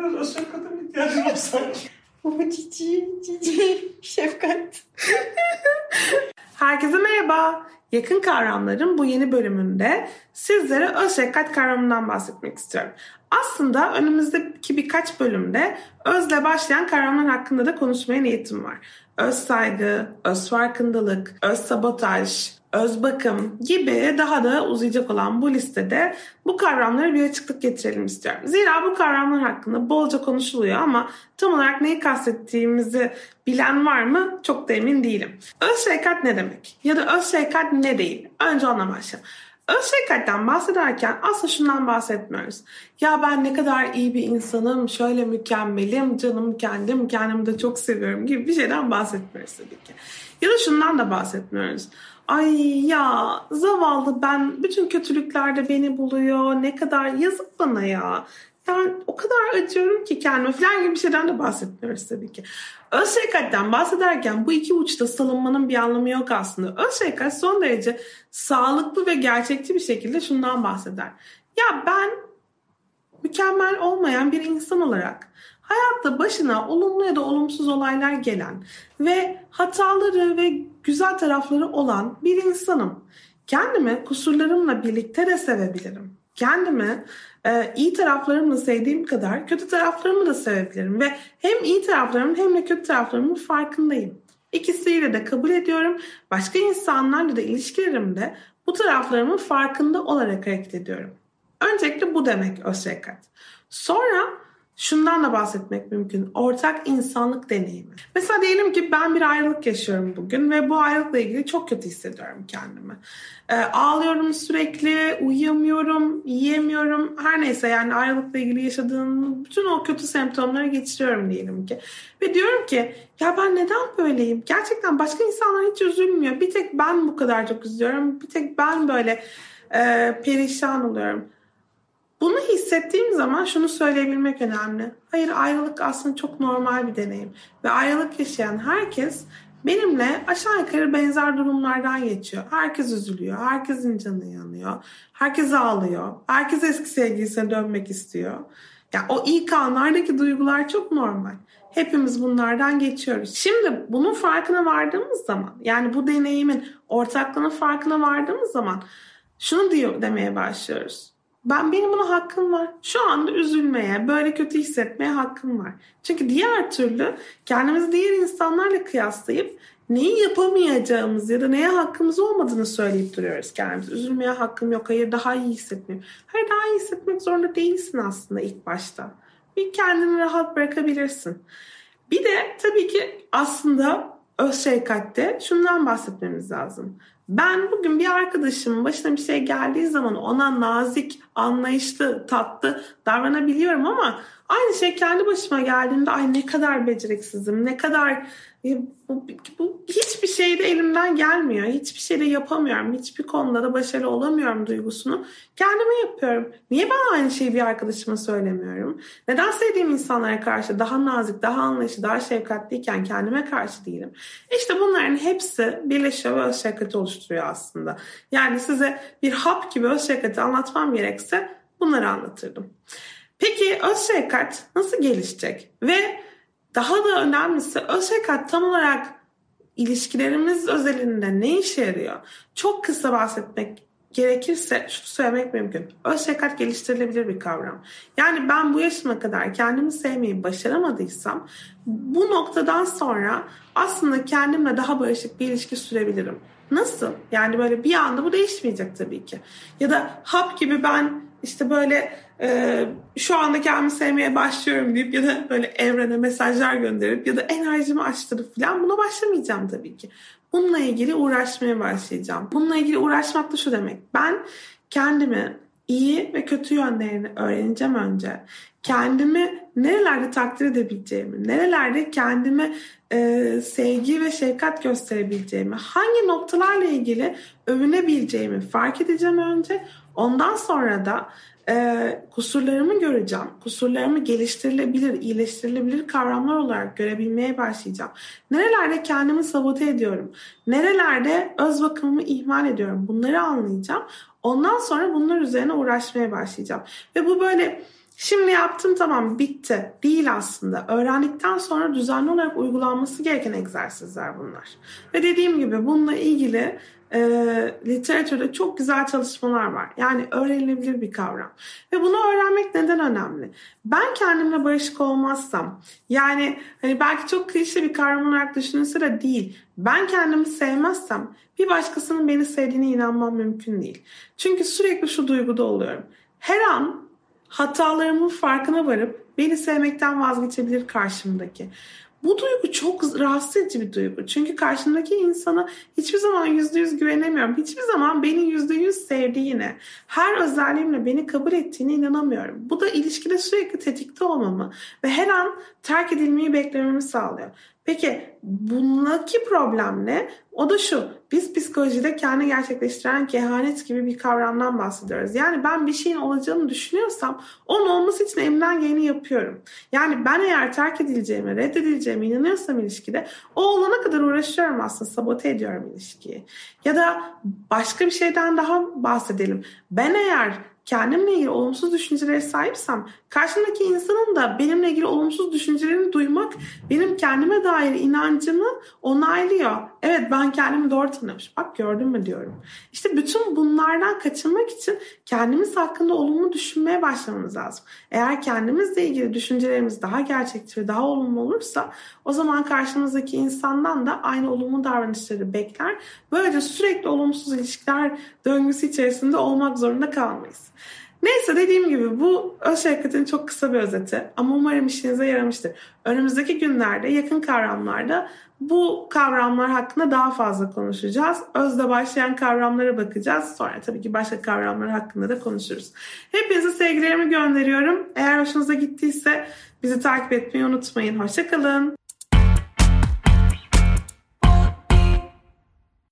biraz öz şefkate mi ihtiyacın var sanki? Baba cici, cici, şefkat. Herkese merhaba. Yakın kavramların bu yeni bölümünde sizlere öz şefkat kavramından bahsetmek istiyorum. Aslında önümüzdeki birkaç bölümde özle başlayan kavramlar hakkında da konuşmaya niyetim var. Öz saygı, öz farkındalık, öz sabotaj, öz bakım gibi daha da uzayacak olan bu listede bu kavramlara bir açıklık getirelim istiyorum. Zira bu kavramlar hakkında bolca konuşuluyor ama tam olarak neyi kastettiğimizi bilen var mı çok da emin değilim. Öz şefkat ne demek? Ya da öz şefkat ne değil? Önce ona başlayalım. Öz şefkatten bahsederken aslında şundan bahsetmiyoruz. Ya ben ne kadar iyi bir insanım, şöyle mükemmelim, canım kendim, kendimi de çok seviyorum gibi bir şeyden bahsetmiyoruz tabii ki. Ya da şundan da bahsetmiyoruz. Ay ya zavallı ben bütün kötülüklerde beni buluyor. Ne kadar yazık bana ya. Yani o kadar acıyorum ki kendime falan gibi bir şeyden de bahsetmiyoruz tabii ki. Öz şefkatten bahsederken bu iki uçta salınmanın bir anlamı yok aslında. Öz şefkat son derece sağlıklı ve gerçekçi bir şekilde şundan bahseder. Ya ben mükemmel olmayan bir insan olarak hayatta başına olumlu ya da olumsuz olaylar gelen ve hataları ve güzel tarafları olan bir insanım. Kendimi kusurlarımla birlikte de sevebilirim. Kendimi e, iyi taraflarımla sevdiğim kadar kötü taraflarımı da sevebilirim ve hem iyi taraflarımın hem de kötü taraflarımın farkındayım. İkisiyle de kabul ediyorum. Başka insanlarla da ilişkilerimde bu taraflarımın farkında olarak hareket ediyorum. Öncelikle bu demek öz şefkat. Sonra şundan da bahsetmek mümkün. Ortak insanlık deneyimi. Mesela diyelim ki ben bir ayrılık yaşıyorum bugün ve bu ayrılıkla ilgili çok kötü hissediyorum kendimi. E, ağlıyorum sürekli, uyuyamıyorum, yiyemiyorum. Her neyse yani ayrılıkla ilgili yaşadığım bütün o kötü semptomları geçiriyorum diyelim ki. Ve diyorum ki ya ben neden böyleyim? Gerçekten başka insanlar hiç üzülmüyor. Bir tek ben bu kadar çok üzülüyorum. Bir tek ben böyle e, perişan oluyorum. Bunu hissettiğim zaman şunu söyleyebilmek önemli. Hayır ayrılık aslında çok normal bir deneyim. Ve ayrılık yaşayan herkes benimle aşağı yukarı benzer durumlardan geçiyor. Herkes üzülüyor, herkesin canı yanıyor, herkes ağlıyor, herkes eski sevgilisine dönmek istiyor. Yani o ilk anlardaki duygular çok normal. Hepimiz bunlardan geçiyoruz. Şimdi bunun farkına vardığımız zaman, yani bu deneyimin ortaklığının farkına vardığımız zaman şunu diyor demeye başlıyoruz. Ben benim buna hakkım var. Şu anda üzülmeye, böyle kötü hissetmeye hakkım var. Çünkü diğer türlü kendimizi diğer insanlarla kıyaslayıp neyi yapamayacağımız ya da neye hakkımız olmadığını söyleyip duruyoruz kendimize. Üzülmeye hakkım yok. Hayır daha iyi hissetmiyorum. Hayır daha iyi hissetmek zorunda değilsin aslında ilk başta. Bir kendini rahat bırakabilirsin. Bir de tabii ki aslında öz şefkatte şundan bahsetmemiz lazım. Ben bugün bir arkadaşımın başına bir şey geldiği zaman ona nazik, anlayışlı, tatlı davranabiliyorum ama aynı şey kendi başıma geldiğinde ay ne kadar beceriksizim, ne kadar bu, bu hiçbir şeyde elimden gelmiyor. Hiçbir şeyde yapamıyorum. Hiçbir konuda da başarılı olamıyorum duygusunu. Kendime yapıyorum. Niye ben aynı şeyi bir arkadaşıma söylemiyorum? Neden sevdiğim insanlara karşı daha nazik, daha anlayışlı, daha şefkatliyken kendime karşı değilim? İşte bunların hepsi birleşiyor ve öz şefkati oluşturuyor aslında. Yani size bir hap gibi öz şefkati anlatmam gerekse bunları anlatırdım. Peki öz şefkat nasıl gelişecek? Ve daha da önemlisi öz şefkat tam olarak ilişkilerimiz özelinde ne işe yarıyor? Çok kısa bahsetmek gerekirse şunu söylemek mümkün. Öz şefkat geliştirilebilir bir kavram. Yani ben bu yaşıma kadar kendimi sevmeyi başaramadıysam bu noktadan sonra aslında kendimle daha barışık bir ilişki sürebilirim. Nasıl? Yani böyle bir anda bu değişmeyecek tabii ki. Ya da hap gibi ben işte böyle e, şu anda kendimi sevmeye başlıyorum deyip ya da böyle evrene mesajlar gönderip ya da enerjimi açtırıp falan buna başlamayacağım tabii ki. Bununla ilgili uğraşmaya başlayacağım. Bununla ilgili uğraşmak da şu demek. Ben kendimi iyi ve kötü yönlerini öğreneceğim önce. Kendimi nerelerde takdir edebileceğimi, nerelerde kendime e, sevgi ve şefkat gösterebileceğimi, hangi noktalarla ilgili övünebileceğimi fark edeceğim önce. Ondan sonra da e, kusurlarımı göreceğim. Kusurlarımı geliştirilebilir, iyileştirilebilir kavramlar olarak görebilmeye başlayacağım. Nerelerde kendimi sabote ediyorum? Nerelerde öz bakımımı ihmal ediyorum? Bunları anlayacağım. Ondan sonra bunlar üzerine uğraşmaya başlayacağım. Ve bu böyle Şimdi yaptım tamam bitti. Değil aslında. Öğrendikten sonra düzenli olarak uygulanması gereken egzersizler bunlar. Ve dediğim gibi bununla ilgili e, literatürde çok güzel çalışmalar var. Yani öğrenilebilir bir kavram. Ve bunu öğrenmek neden önemli? Ben kendimle barışık olmazsam, yani hani belki çok klişe bir kavram olarak düşünülse de değil. Ben kendimi sevmezsem bir başkasının beni sevdiğine inanmam mümkün değil. Çünkü sürekli şu duyguda oluyorum. Her an hatalarımın farkına varıp beni sevmekten vazgeçebilir karşımdaki. Bu duygu çok rahatsız edici bir duygu. Çünkü karşımdaki insana hiçbir zaman yüzde yüz güvenemiyorum. Hiçbir zaman beni yüzde yüz sevdiğine, her özelliğimle beni kabul ettiğine inanamıyorum. Bu da ilişkide sürekli tetikte olmamı ve her an terk edilmeyi beklememi sağlıyor. Peki bundaki problem ne? O da şu. Biz psikolojide kendi gerçekleştiren kehanet gibi bir kavramdan bahsediyoruz. Yani ben bir şeyin olacağını düşünüyorsam onun olması için elimden geleni yapıyorum. Yani ben eğer terk edileceğime, reddedileceğime inanıyorsam ilişkide o olana kadar uğraşıyorum aslında. Sabote ediyorum ilişkiyi. Ya da başka bir şeyden daha bahsedelim. Ben eğer kendimle ilgili olumsuz düşüncelere sahipsem karşımdaki insanın da benimle ilgili olumsuz düşüncelerini duymak benim kendime dair inancımı onaylıyor. Evet ben kendimi doğru tanımış. Bak gördün mü diyorum. İşte bütün bunlardan kaçınmak için kendimiz hakkında olumlu düşünmeye başlamamız lazım. Eğer kendimizle ilgili düşüncelerimiz daha gerçekçi ve daha olumlu olursa o zaman karşımızdaki insandan da aynı olumlu davranışları bekler. Böylece sürekli olumsuz ilişkiler döngüsü içerisinde olmak zorunda kalmayız. Neyse dediğim gibi bu öz şefkatin çok kısa bir özeti ama umarım işinize yaramıştır. Önümüzdeki günlerde yakın kavramlarda bu kavramlar hakkında daha fazla konuşacağız. Özde başlayan kavramlara bakacağız. Sonra tabii ki başka kavramlar hakkında da konuşuruz. Hepinize sevgilerimi gönderiyorum. Eğer hoşunuza gittiyse bizi takip etmeyi unutmayın. Hoşçakalın.